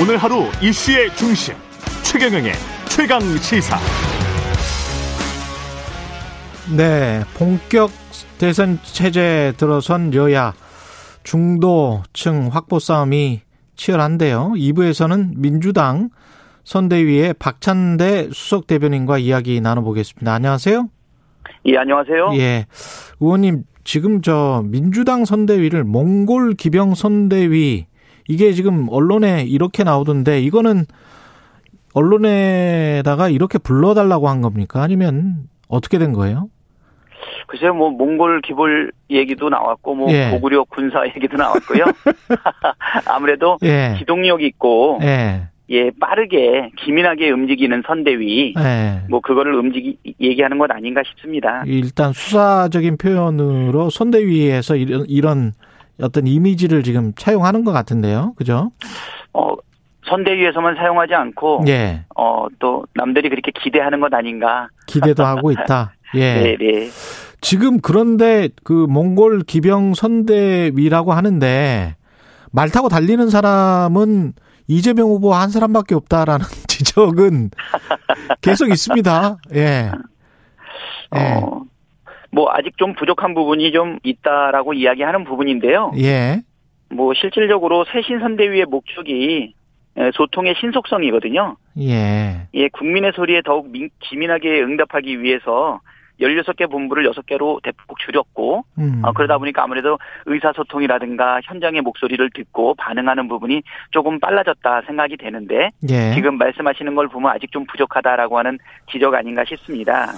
오늘 하루 이슈의 중심 최경영의 최강 시사. 네, 본격 대선 체제 들어선 여야 중도층 확보 싸움이 치열한데요. 2부에서는 민주당 선대위의 박찬대 수석 대변인과 이야기 나눠보겠습니다. 안녕하세요. 예, 안녕하세요. 예. 의원님, 지금 저 민주당 선대위를 몽골 기병 선대위 이게 지금 언론에 이렇게 나오던데 이거는 언론에다가 이렇게 불러달라고 한 겁니까? 아니면 어떻게 된 거예요? 글쎄요, 뭐 몽골 기볼 얘기도 나왔고, 뭐 예. 고구려 군사 얘기도 나왔고요. 아무래도 예. 기동력 있고, 예. 예, 빠르게 기민하게 움직이는 선대위, 예. 뭐 그거를 움직이 얘기하는 것 아닌가 싶습니다. 일단 수사적인 표현으로 선대위에서 이런, 이런 어떤 이미지를 지금 차용하는 것 같은데요. 그죠? 어, 선대위에서만 사용하지 않고, 예. 어, 또 남들이 그렇게 기대하는 것 아닌가. 기대도 하고 있다. 예. 네, 네. 지금 그런데 그 몽골 기병 선대위라고 하는데 말 타고 달리는 사람은 이재명 후보 한 사람밖에 없다라는 지적은 계속 있습니다. 예. 예. 어, 뭐 아직 좀 부족한 부분이 좀 있다라고 이야기하는 부분인데요. 예. 뭐 실질적으로 쇄신 선대위의 목적이 에, 소통의 신속성이거든요. 예. 예, 국민의 소리에 더욱 민- 기민하게 응답하기 위해서 16개 본부를 6개로 대폭 줄였고, 음. 어, 그러다 보니까 아무래도 의사소통이라든가 현장의 목소리를 듣고 반응하는 부분이 조금 빨라졌다 생각이 되는데, 예. 지금 말씀하시는 걸 보면 아직 좀 부족하다라고 하는 지적 아닌가 싶습니다.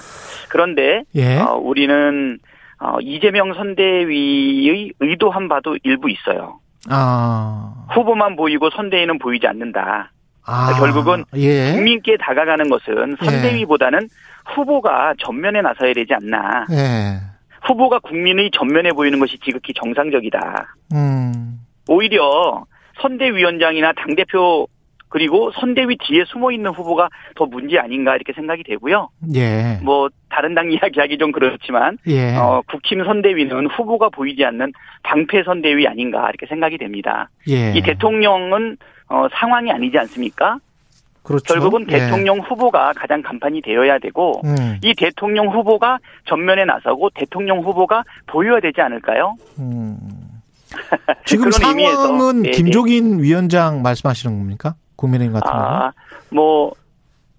그런데, 예. 어, 우리는 어, 이재명 선대위의 의도한 바도 일부 있어요. 아. 후보만 보이고 선대위는 보이지 않는다. 아. 결국은 예. 국민께 다가가는 것은 선대위보다는 후보가 전면에 나서야 되지 않나. 예. 후보가 국민의 전면에 보이는 것이 지극히 정상적이다. 음. 오히려 선대위원장이나 당대표 그리고 선대위 뒤에 숨어 있는 후보가 더 문제 아닌가 이렇게 생각이 되고요. 예. 뭐 다른 당 이야기하기 좀 그렇지만 예. 어, 국힘 선대위는 후보가 보이지 않는 방패 선대위 아닌가 이렇게 생각이 됩니다. 예. 이 대통령은 어, 상황이 아니지 않습니까? 그렇죠. 결국은 예. 대통령 후보가 가장 간판이 되어야 되고 음. 이 대통령 후보가 전면에 나서고 대통령 후보가 보여야 되지 않을까요? 음. 지금 그런 의미에서, 상황은 네, 김종인 위원장 말씀하시는 겁니까? 국민의힘 같은 경우? 아, 뭐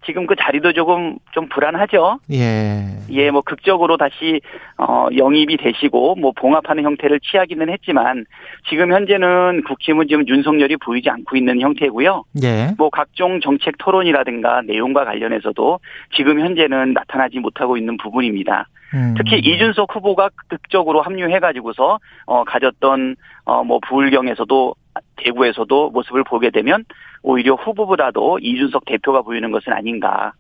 지금 그 자리도 조금 좀 불안하죠. 예. 예, 뭐 극적으로 다시 어 영입이 되시고 뭐 봉합하는 형태를 취하기는 했지만 지금 현재는 국힘은 지금 윤석열이 보이지 않고 있는 형태고요. 예. 뭐 각종 정책 토론이라든가 내용과 관련해서도 지금 현재는 나타나지 못하고 있는 부분입니다. 음. 특히 이준석 후보가 극적으로 합류해가지고서 어 가졌던 어뭐 부울경에서도 대구에서도 모습을 보게 되면 오히려 후보보다도 이준석 대표가 보이는 것은 아닌가.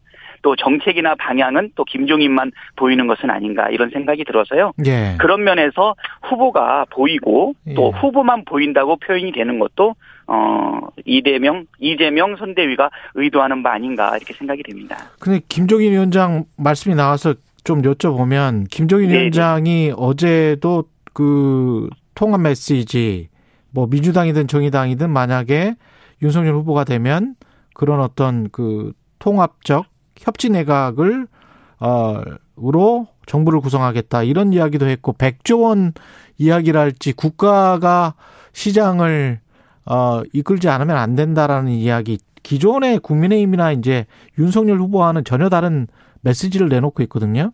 또 정책이나 방향은 또 김종인만 보이는 것은 아닌가 이런 생각이 들어서요. 예. 그런 면에서 후보가 보이고 또 예. 후보만 보인다고 표현이 되는 것도 어 이대명 이재명 선대위가 의도하는 바 아닌가 이렇게 생각이 됩니다. 근데 김종인 위원장 말씀이 나와서 좀 여쭤보면 김종인 네네. 위원장이 어제도 그 통합 메시지 뭐 민주당이든 정의당이든 만약에 윤석열 후보가 되면 그런 어떤 그 통합적 협치 내각을 어으로 정부를 구성하겠다 이런 이야기도 했고 100조 원 이야기를 할지 국가가 시장을 어 이끌지 않으면 안 된다라는 이야기 기존의 국민의힘이나 이제 윤석열 후보와는 전혀 다른 메시지를 내놓고 있거든요.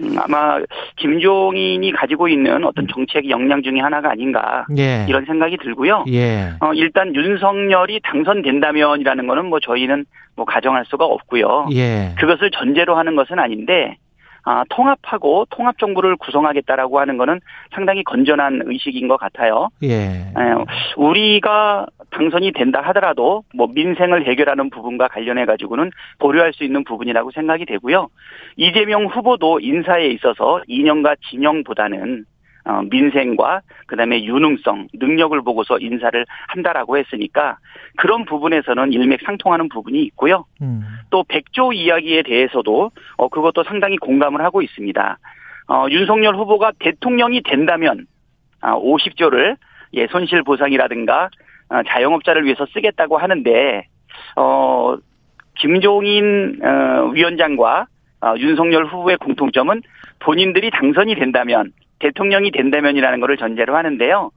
음, 아마 김종인이 가지고 있는 어떤 정책 역량 중에 하나가 아닌가 예. 이런 생각이 들고요. 예. 어, 일단 윤석열이 당선된다면이라는 거는 뭐 저희는 뭐 가정할 수가 없고요. 예. 그것을 전제로 하는 것은 아닌데 아, 통합하고 통합 정부를 구성하겠다라고 하는 거는 상당히 건전한 의식인 것 같아요. 예. 에, 우리가 당선이 된다 하더라도 뭐 민생을 해결하는 부분과 관련해 가지고는 고려할 수 있는 부분이라고 생각이 되고요. 이재명 후보도 인사에 있어서 이념과 진영보다는 어, 민생과 그다음에 유능성, 능력을 보고서 인사를 한다라고 했으니까 그런 부분에서는 일맥상통하는 부분이 있고요. 음. 또 100조 이야기에 대해서도 어 그것도 상당히 공감을 하고 있습니다. 어 윤석열 후보가 대통령이 된다면 아 50조를 예 손실 보상이라든가 어, 자영업자를 위해서 쓰겠다고 하는데 어 김종인 어, 위원장과 어, 윤석열 후보의 공통점은 본인들이 당선이 된다면 대통령이 된다면이라는 것을 전제로 하는데요.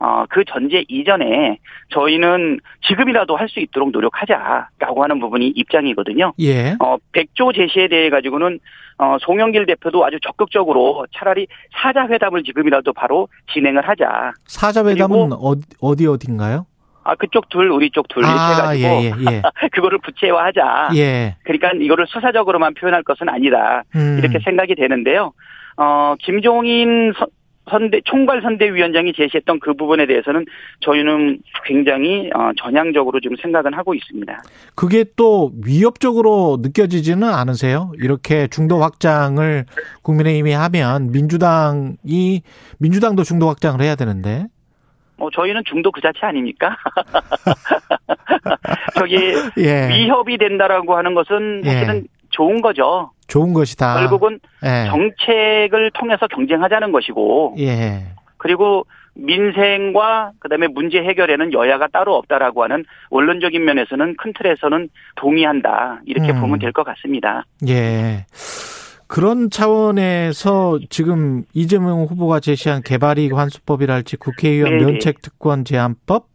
어, 그 전제 이전에 저희는 지금이라도 할 수 있도록 노력하자라고 하는 부분이 입장이거든요. 예. 어, 100조 제시에 대해 가지고는 어, 송영길 대표도 아주 적극적으로 차라리 사자회담을 지금이라도 바로 진행을 하자. 사자회담은 어디, 어디 어딘가요? 아, 그쪽 둘, 우리 쪽 둘, 아, 이렇게 해가지고. 예, 예, 그거를 구체화하자. 예. 예. 그러니까 이거를 수사적으로만 표현할 것은 아니다. 음. 이렇게 생각이 되는데요. 어, 김종인 선- 선대, 총괄 선대위원장이 제시했던 그 부분에 대해서는 저희는 굉장히 어, 전향적으로 지금 생각은 하고 있습니다. 그게 또 위협적으로 느껴지지는 않으세요? 이렇게 중도 확장을 국민의힘이 하면 민주당이 민주당도 중도 확장을 해야 되는데. 뭐 저희는 중도 그 자체 아닙니까? 저기 예. 위협이 된다라고 하는 것은 예. 사실은 좋은 거죠. 좋은 것이다. 결국은 예. 정책을 통해서 경쟁하자는 것이고 예. 그리고 민생과 그다음에 문제 해결에는 여야가 따로 없다라고 하는 원론적인 면에서는 큰 틀에서는 동의한다 이렇게 음. 보면 될 것 같습니다. 예. 그런 차원에서 지금 이재명 후보가 제시한 개발이익 환수법이랄지 국회의원 네네. 면책 특권 제한법,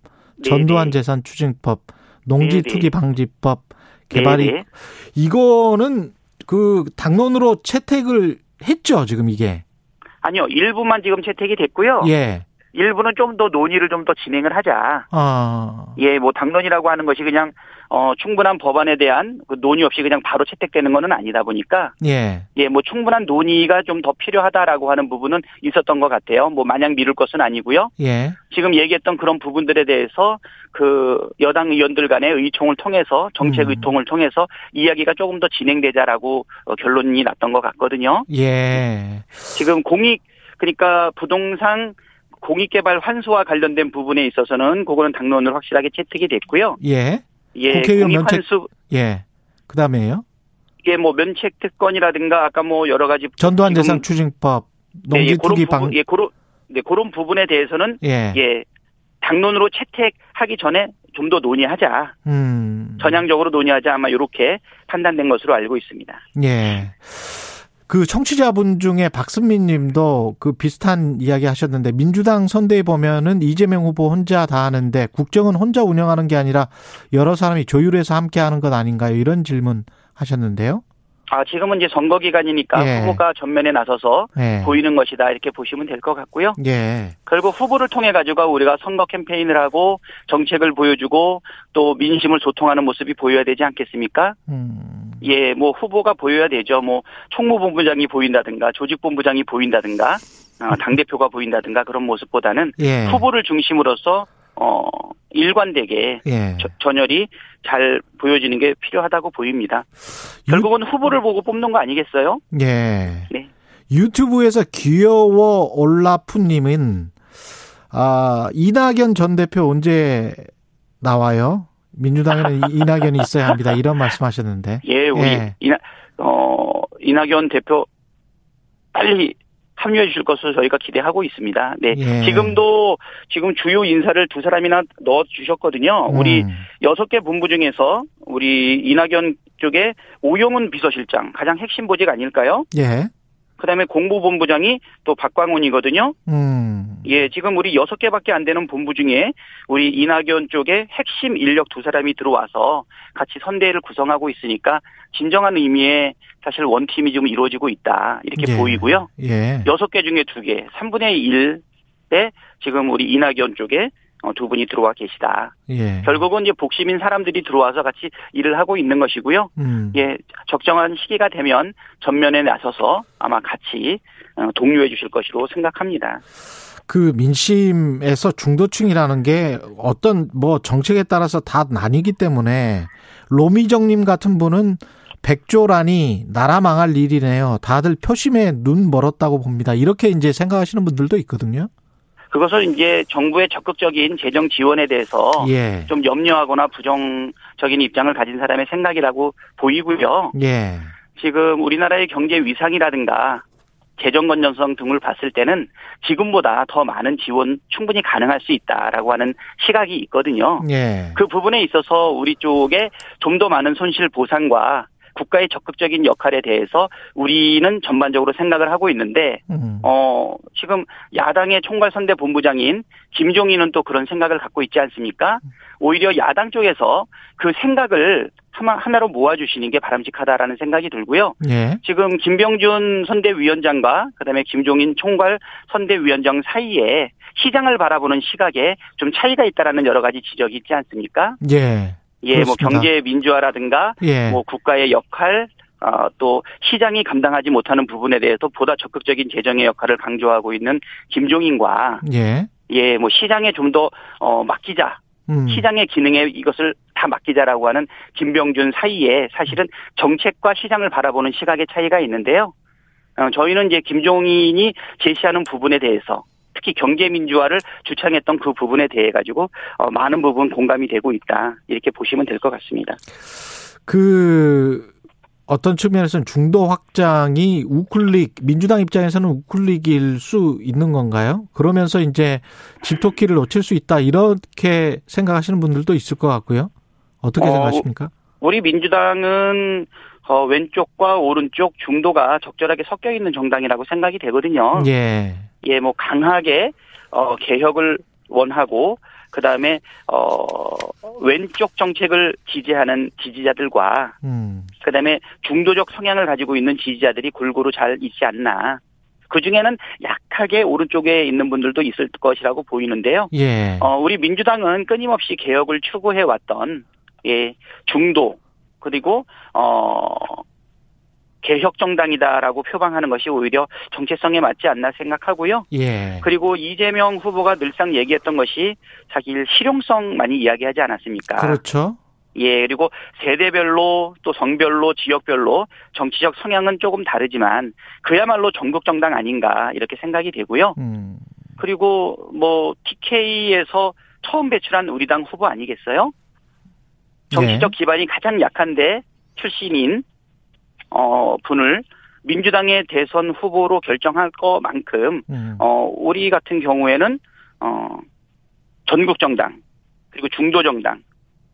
네네. 전두환 재산 추징법, 농지 투기 방지법, 개발이익 네네. 이거는 그 당론으로 채택을 했죠, 지금 이게. 아니요 일부만 지금 채택이 됐고요. 예. 일부는 좀 더 논의를 좀 더 진행을 하자. 아. 예, 뭐 당론이라고 하는 것이 그냥 어 충분한 법안에 대한 그 논의 없이 그냥 바로 채택되는 것은 아니다 보니까 예. 예, 뭐 충분한 논의가 좀 더 필요하다라고 하는 부분은 있었던 것 같아요. 뭐 마냥 미룰 것은 아니고요. 예. 지금 얘기했던 그런 부분들에 대해서 그 여당 의원들 간의 의총을 통해서 정책 음. 의통을 통해서 이야기가 조금 더 진행되자라고 어, 결론이 났던 것 같거든요. 예. 지금 공익 그러니까 부동산 공익개발 환수와 관련된 부분에 있어서는 그거는 당론을 확실하게 채택이 됐고요. 예. 예, 국회의원 공익 면책- 환수 예. 그 다음에요. 이게 뭐 면책 특권이라든가 아까 뭐 여러 가지 전두환 재산 추징법, 농지 투기 부분, 방 예, 그런 네, 그런 부분에 대해서는 예. 예, 당론으로 채택하기 전에 좀 더 논의하자. 음. 전향적으로 논의하자 아마 이렇게 판단된 것으로 알고 있습니다. 예. 그 청취자분 중에 박승민 님도 그 비슷한 이야기 하셨는데 민주당 선대에 보면은 이재명 후보 혼자 다 하는데 국정은 혼자 운영하는 게 아니라 여러 사람이 조율해서 함께 하는 것 아닌가요? 이런 질문 하셨는데요. 아, 지금은 이제 선거 기간이니까 예. 후보가 전면에 나서서 예. 보이는 것이다 이렇게 보시면 될 것 같고요. 예. 결국 후보를 통해 가지고 우리가 선거 캠페인을 하고 정책을 보여주고 또 민심을 소통하는 모습이 보여야 되지 않겠습니까? 음. 예, 뭐 후보가 보여야 되죠. 뭐 총무본부장이 보인다든가 조직본부장이 보인다든가 어, 당 대표가 보인다든가 그런 모습보다는 예. 후보를 중심으로서 어 일관되게 예. 저- 전열이 잘 보여지는 게 필요하다고 보입니다. 결국은 후보를 보고 뽑는 거 아니겠어요? 예. 네. 유튜브에서 귀여워 올라프님은 아 이낙연 전 대표 언제 나와요? 민주당에는 이- 이낙연이 있어야 합니다. 이런 말씀하셨는데. 예, 우리 예. 이낙 어 이낙연 대표 빨리 합류해 주실 것을 저희가 기대하고 있습니다. 네. 예. 지금도 지금 주요 인사를 두 사람이나 넣어 주셨거든요. 우리 음. 여섯 개 본부 중에서 우리 이낙연 쪽에 오용훈 비서실장 가장 핵심 보직 아닐까요? 예. 그다음에 공보본부장이 또 박광훈이거든요. 음. 예, 지금 우리 여섯 개밖에 안 되는 본부 중에 우리 이낙연 쪽에 핵심 인력 두 사람이 들어와서 같이 선대를 구성하고 있으니까 진정한 의미의 사실 원팀이 지금 이루어지고 있다. 이렇게 예. 보이고요. 예. 여섯 개 중에 두 개, 3분의 1에 지금 우리 이낙연 쪽에 어, 두 분이 들어와 계시다. 예. 결국은 이제 복심인 사람들이 들어와서 같이 일을 하고 있는 것이고요. 음. 예, 적정한 시기가 되면 전면에 나서서 아마 같이 어, 동료해 주실 것으로 생각합니다. 그 민심에서 중도층이라는 게 어떤 뭐 정책에 따라서 다 나뉘기 때문에 로미정님 같은 분은 백조라니 나라 망할 일이네요. 다들 표심에 눈 멀었다고 봅니다. 이렇게 이제 생각하시는 분들도 있거든요. 그것은 이제 정부의 적극적인 재정 지원에 대해서 예. 좀 염려하거나 부정적인 입장을 가진 사람의 생각이라고 보이고요. 예. 지금 우리나라의 경제 위상이라든가 재정 건전성 등을 봤을 때는 지금보다 더 많은 지원 충분히 가능할 수 있다라고 하는 시각이 있거든요. 예. 그 부분에 있어서 우리 쪽에 좀 더 많은 손실 보상과 국가의 적극적인 역할에 대해서 우리는 전반적으로 생각을 하고 있는데 음. 어 지금 야당의 총괄선대 본부장인 김종인은 또 그런 생각을 갖고 있지 않습니까? 오히려 야당 쪽에서 그 생각을 하나, 하나로 모아주시는 게 바람직하다라는 생각이 들고요. 예. 지금 김병준 선대위원장과 그다음에 김종인 총괄 선대위원장 사이에 시장을 바라보는 시각에 좀 차이가 있다라는 여러 가지 지적이 있지 않습니까? 예. 예, 뭐 그렇습니다. 경제 민주화라든가 예. 뭐 국가의 역할 어, 또 시장이 감당하지 못하는 부분에 대해서 보다 적극적인 재정의 역할을 강조하고 있는 김종인과 예. 예, 뭐 시장에 좀 더 어, 맡기자. 음. 시장의 기능에 이것을 다 맡기자라고 하는 김병준 사이에 사실은 정책과 시장을 바라보는 시각의 차이가 있는데요. 어, 저희는 이제 김종인이 제시하는 부분에 대해서 특히 경제 민주화를 주창했던 그 부분에 대해 가지고 어, 많은 부분 공감이 되고 있다 이렇게 보시면 될 것 같습니다. 그 어떤 측면에서는 중도 확장이 우클릭 민주당 입장에서는 우클릭일 수 있는 건가요? 그러면서 이제 집토끼를 놓칠 수 있다 이렇게 생각하시는 분들도 있을 것 같고요. 어떻게 어, 생각하십니까? 우리 민주당은 어, 왼쪽과 오른쪽 중도가 적절하게 섞여 있는 정당이라고 생각이 되거든요. 예. 예, 뭐 강하게 어 개혁을 원하고 그 다음에 어 왼쪽 정책을 지지하는 지지자들과 음. 그 다음에 중도적 성향을 가지고 있는 지지자들이 골고루 잘 있지 않나. 그 중에는 약하게 오른쪽에 있는 분들도 있을 것이라고 보이는데요. 예. 어, 우리 민주당은 끊임없이 개혁을 추구해 왔던 예, 중도 그리고 어 개혁 정당이다라고 표방하는 것이 오히려 정체성에 맞지 않나 생각하고요. 예. 그리고 이재명 후보가 늘상 얘기했던 것이 자기 실용성 많이 이야기하지 않았습니까? 그렇죠. 예, 그리고 세대별로 또 성별로 지역별로 정치적 성향은 조금 다르지만 그야말로 전국 정당 아닌가 이렇게 생각이 되고요. 음. 그리고 뭐 TK에서 처음 배출한 우리 당 후보 아니겠어요? 정치적 기반이 가장 약한데 출신인 어 분을 민주당의 대선 후보로 결정할 것만큼 음. 어 우리 같은 경우에는 어 전국 정당 그리고 중도 정당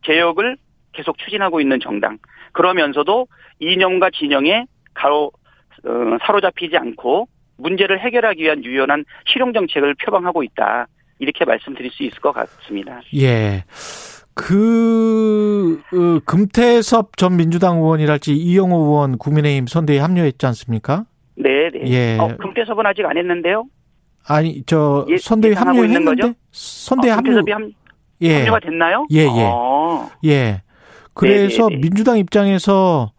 개혁을 계속 추진하고 있는 정당 그러면서도 이념과 진영에 가로 어, 사로잡히지 않고 문제를 해결하기 위한 유연한 실용 정책을 표방하고 있다 이렇게 말씀드릴 수 있을 것 같습니다. 예. 그 어, 금태섭 전 민주당 의원이랄지 이영호 의원 국민의힘 선대에 합류했지 않습니까? 네, 네. 예. 어, 금태섭은 아직 안 했는데요. 아니 저 예, 선대위 합류했는데 거죠? 선대위 어, 합류 금태섭이 합, 예. 합류가 됐나요? 예, 예. 어, 예. 그래서 네, 네, 네. 민주당 입장에서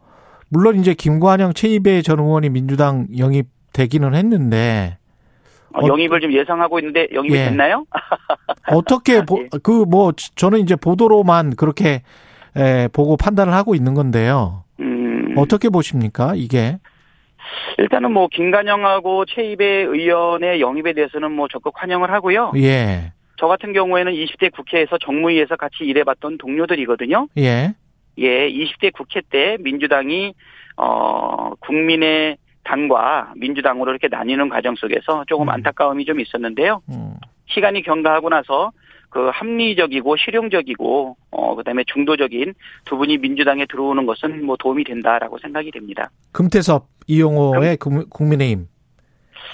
물론 이제 김관영 최이배 전 의원이 민주당 영입되기는 했는데 어, 영입을 좀 예상하고 있는데 영입이 예. 됐나요? 어떻게 예. 그뭐 저는 이제 보도로만 그렇게 에, 보고 판단을 하고 있는 건데요. 음, 어떻게 보십니까? 이게 일단은 뭐 김관영하고 최입의 의원의 영입에 대해서는 뭐 적극 환영을 하고요. 예. 저 같은 경우에는 20대 국회에서 정무위에서 같이 일해봤던 동료들이거든요. 예. 예, 20대 국회 때 민주당이 어 국민의 당과 민주당으로 이렇게 나뉘는 과정 속에서 조금 음. 안타까움이 좀 있었는데요. 음. 시간이 경과하고 나서 그 합리적이고 실용적이고 어 그다음에 중도적인 두 분이 민주당에 들어오는 것은 뭐 도움이 된다라고 생각이 됩니다. 금태섭 이용호의 국- 국민의힘.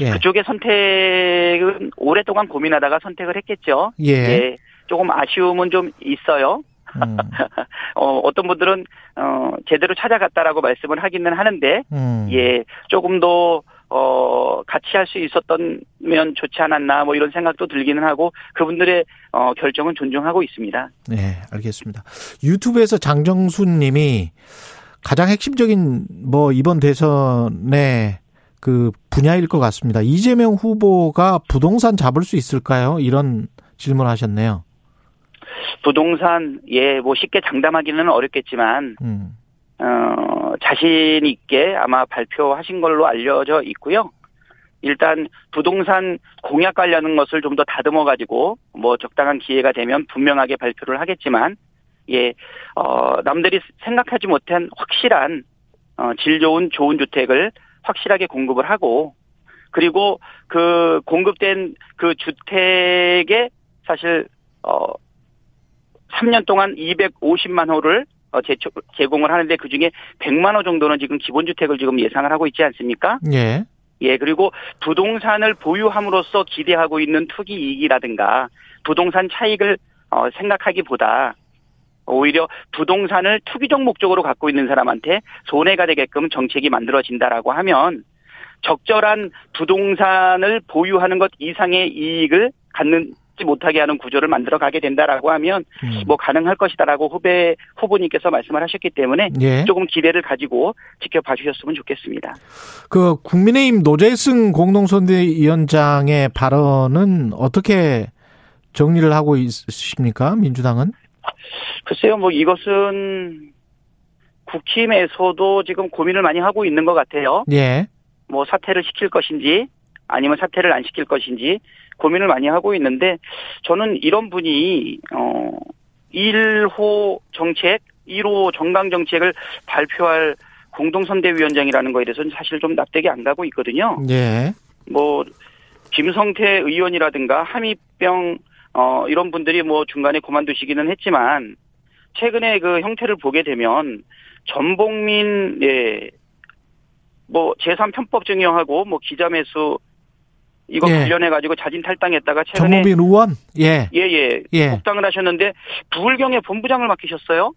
예. 그쪽의 선택은 오랫동안 고민하다가 선택을 했겠죠. 예. 예, 조금 아쉬움은 좀 있어요. 음. 어, 어떤 분들은 어 제대로 찾아갔다라고 말씀을 하기는 하는데 음. 예, 조금 더, 어, 같이 할 수 있었던면 좋지 않았나, 뭐 이런 생각도 들기는 하고, 그분들의, 어, 결정은 존중하고 있습니다. 네, 알겠습니다. 유튜브에서 장정순 님이 가장 핵심적인 뭐 이번 대선의 그 분야일 것 같습니다. 이재명 후보가 부동산 잡을 수 있을까요? 이런 질문 하셨네요. 부동산, 예, 뭐 쉽게 장담하기는 어렵겠지만, 음. 어, 자신 있게 아마 발표하신 걸로 알려져 있고요. 일단 부동산 공약 관련한 것을 좀 더 다듬어 가지고 뭐 적당한 기회가 되면 분명하게 발표를 하겠지만 예, 어, 남들이 생각하지 못한 확실한 어, 질 좋은 좋은 주택을 확실하게 공급을 하고 그리고 그 공급된 그 주택에 사실 어 3년 동안 250만 호를 어, 제공을 하는데 그 중에 100만 호 정도는 지금 기본주택을 지금 예상을 하고 있지 않습니까? 예. 예, 그리고 부동산을 보유함으로써 기대하고 있는 투기 이익이라든가 부동산 차익을 어, 생각하기보다 오히려 부동산을 투기적 목적으로 갖고 있는 사람한테 손해가 되게끔 정책이 만들어진다라고 하면 적절한 부동산을 보유하는 것 이상의 이익을 갖는 지 못하게 하는 구조를 만들어 가게 된다라고 하면 음. 뭐 가능할 것이다라고 후배 후보님께서 말씀을 하셨기 때문에 예. 조금 기대를 가지고 지켜봐 주셨으면 좋겠습니다. 그 국민의힘 노재승 공동선대위원장의 발언은 어떻게 정리를 하고 있으십니까? 민주당은? 글쎄요, 뭐 이것은 국힘에서도 지금 고민을 많이 하고 있는 것 같아요. 예. 뭐 사퇴를 시킬 것인지 아니면 사퇴를 안 시킬 것인지 고민을 많이 하고 있는데 저는 이런 분이 어 1호 정책, 1호 정강 정책을 발표할 공동선대위원장이라는 거에 대해서는 사실 좀 납득이 안 가고 있거든요. 예. 뭐 김성태 의원이라든가 함익병 어 이런 분들이 뭐 중간에 그만두시기는 했지만 최근에 그 형태를 보게 되면 전복민 예뭐 제3 편법 증여하고 뭐 기자 매수 이거 예. 관련해 가지고 자진 탈당했다가 최근에 전무빈 의원? 예. 예 예 예. 복당을 하셨는데 부울경의 본부장을 맡기셨어요.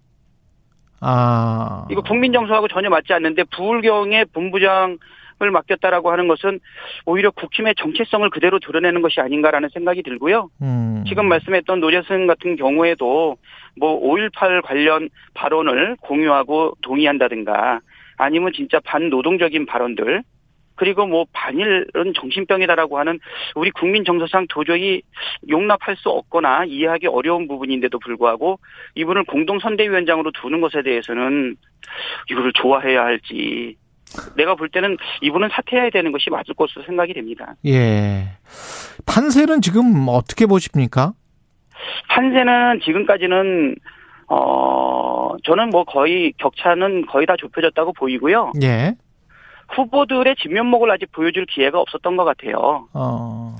아. 이거 국민 정서하고 전혀 맞지 않는데 부울경의 본부장을 맡겼다라고 하는 것은 오히려 국힘의 정체성을 그대로 드러내는 것이 아닌가라는 생각이 들고요. 음. 지금 말씀했던 노재승 같은 경우에도 뭐 5.18 관련 발언을 공유하고 동의한다든가 아니면 진짜 반노동적인 발언들 그리고 뭐 반일은 정신병이다라고 하는 우리 국민 정서상 도저히 용납할 수 없거나 이해하기 어려운 부분인데도 불구하고 이분을 공동선대위원장으로 두는 것에 대해서는 이거를 좋아해야 할지 내가 볼 때는 이분은 사퇴해야 되는 것이 맞을 것으로 생각이 됩니다. 예. 판세는 지금 어떻게 보십니까? 판세는 지금까지는 어 저는 뭐 거의 격차는 거의 다 좁혀졌다고 보이고요. 예. 후보들의 진면목을 아직 보여줄 기회가 없었던 것 같아요. 어.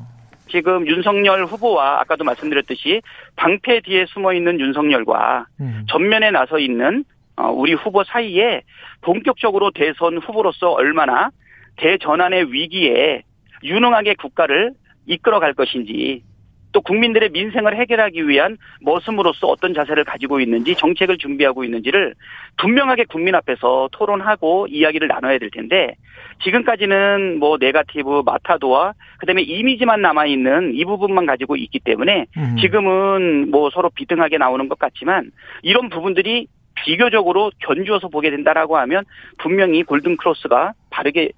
지금 윤석열 후보와 아까도 말씀드렸듯이 방패 뒤에 숨어 있는 윤석열과 음. 전면에 나서 있는 어, 우리 후보 사이에 본격적으로 대선 후보로서 얼마나 대전환의 위기에 유능하게 국가를 이끌어갈 것인지 또 국민들의 민생을 해결하기 위한 머슴으로서 어떤 자세를 가지고 있는지 정책을 준비하고 있는지를 분명하게 국민 앞에서 토론하고 이야기를 나눠야 될 텐데 지금까지는 뭐 네가티브 마타도와 그다음에 이미지만 남아 있는 이 부분만 가지고 있기 때문에 음. 지금은 뭐 서로 비등하게 나오는 것 같지만 이런 부분들이 비교적으로 견주어서 보게 된다라고 하면 분명히 골든 크로스가 바르게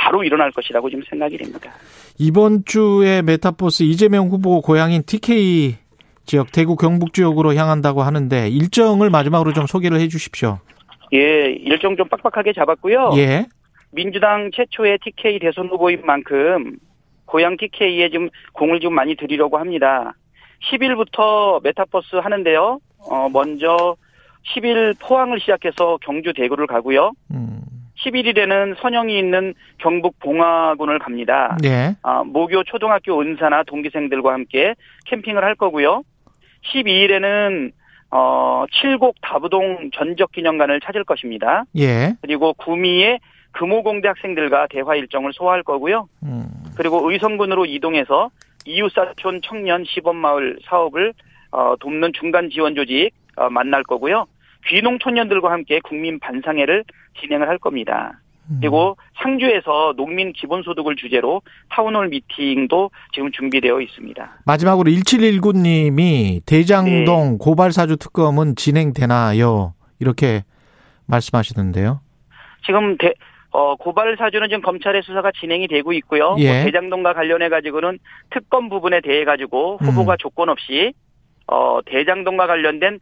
바로 일어날 것이라고 지금 생각이 됩니다. 이번 주에 메타버스 이재명 후보 고향인 TK 지역 대구 경북 지역으로 향한다고 하는데 일정을 마지막으로 좀 소개를 해 주십시오. 예, 일정 좀 빡빡하게 잡았고요. 예. 민주당 최초의 TK 대선 후보인 만큼 고향 TK에 좀 공을 좀 많이 들이려고 합니다. 10일부터 메타버스 하는데요. 어, 먼저 10일 포항을 시작해서 경주 대구를 가고요. 음. 11일에는 선영이 있는 경북 봉화군을 갑니다. 예. 아, 모교 초등학교 은사나 동기생들과 함께 캠핑을 할 거고요. 12일에는 어, 칠곡 다부동 전적 기념관을 찾을 것입니다. 예. 그리고 구미의 금호공대 학생들과 대화 일정을 소화할 거고요. 음. 그리고 의성군으로 이동해서 이웃사촌 청년 시범마을 사업을 어, 돕는 중간 지원 조직 어, 만날 거고요. 귀농 청년들과 함께 국민 반상회를 진행을 할 겁니다. 그리고 상주에서 농민 기본소득을 주제로 town hall meeting도 지금 준비되어 있습니다. 마지막으로 1719님이 대장동 고발사주 특검은 진행되나요? 이렇게 말씀하시던데요. 지금 대, 어, 고발 사주는 지금 검찰의 수사가 진행이 되고 있고요. 예. 뭐 대장동과 관련해 가지고는 특검 부분에 대해 가지고 후보가 음. 조건 없이 어, 대장동과 관련된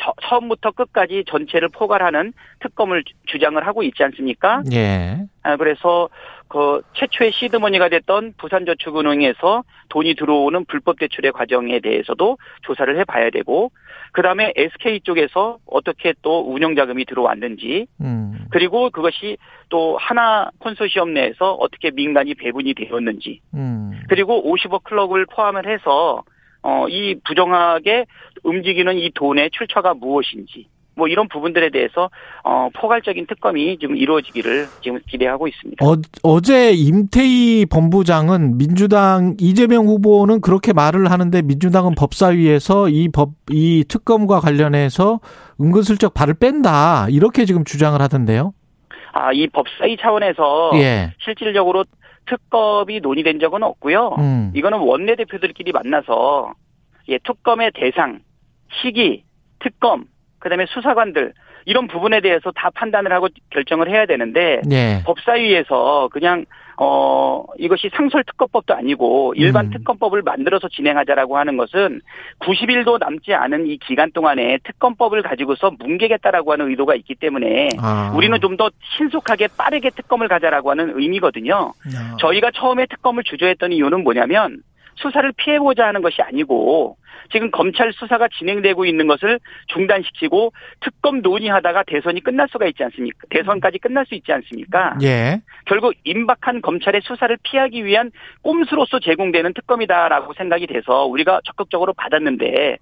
저, 처음부터 끝까지 전체를 포괄하는 특검을 주- 주장을 하고 있지 않습니까? 예. 아, 그래서 그 최초의 시드머니가 됐던 부산저축은행에서 돈이 들어오는 불법 대출의 과정에 대해서도 조사를 해봐야 되고 그 다음에 SK 쪽에서 어떻게 또 운영 자금이 들어왔는지 음. 그리고 그것이 또 하나 콘소시엄 내에서 어떻게 민간이 배분이 되었는지 음. 그리고 50억 클럽을 포함을 해서 어, 이 부정하게 움직이는 이 돈의 출처가 무엇인지 뭐 이런 부분들에 대해서 어, 포괄적인 특검이 지금 이루어지기를 지금 기대하고 있습니다. 어, 어제 임태희 본부장은 민주당 이재명 후보는 그렇게 말을 하는데 민주당은 법사위에서 이 법, 이 특검과 관련해서 은근슬쩍 발을 뺀다. 이렇게 지금 주장을 하던데요. 아, 이 법사위 차원에서 예. 실질적으로 특검이 논의된 적은 없고요. 음. 이거는 원내대표들끼리 만나서 예, 특검의 대상, 시기, 특검, 그다음에 수사관들 이런 부분에 대해서 다 판단을 하고 결정을 해야 되는데 예. 법사위에서 그냥 어 이것이 상설 특검법도 아니고 일반 음. 특검법을 만들어서 진행하자라고 하는 것은 90일도 남지 않은 이 기간 동안에 특검법을 가지고서 뭉개겠다라고 하는 의도가 있기 때문에 아. 우리는 좀 더 신속하게 빠르게 특검을 가자라고 하는 의미거든요. 야. 저희가 처음에 특검을 주저했던 이유는 뭐냐면 수사를 피해보자 하는 것이 아니고 지금 검찰 수사가 진행되고 있는 것을 중단시키고 특검 논의하다가 대선이 끝날 수가 있지 않습니까? 대선까지 끝날 수 있지 않습니까? 예. 결국 임박한 검찰의 수사를 피하기 위한 꼼수로서 제공되는 특검이다라고 생각이 돼서 우리가 적극적으로 받았는데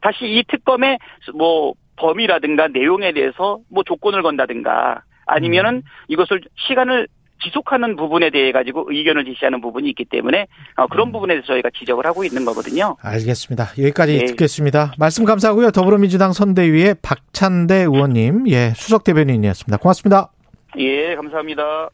다시 이 특검의 뭐 범위라든가 내용에 대해서 뭐 조건을 건다든가 아니면은 이것을 시간을 지속하는 부분에 대해 가지고 의견을 제시하는 부분이 있기 때문에 어, 그런 부분에 대해서 저희가 지적을 하고 있는 거거든요. 알겠습니다. 여기까지 네. 듣겠습니다. 말씀 감사하고요. 더불어민주당 선대위의 박찬대 의원님, 예, 수석 대변인이었습니다. 고맙습니다. 예, 감사합니다.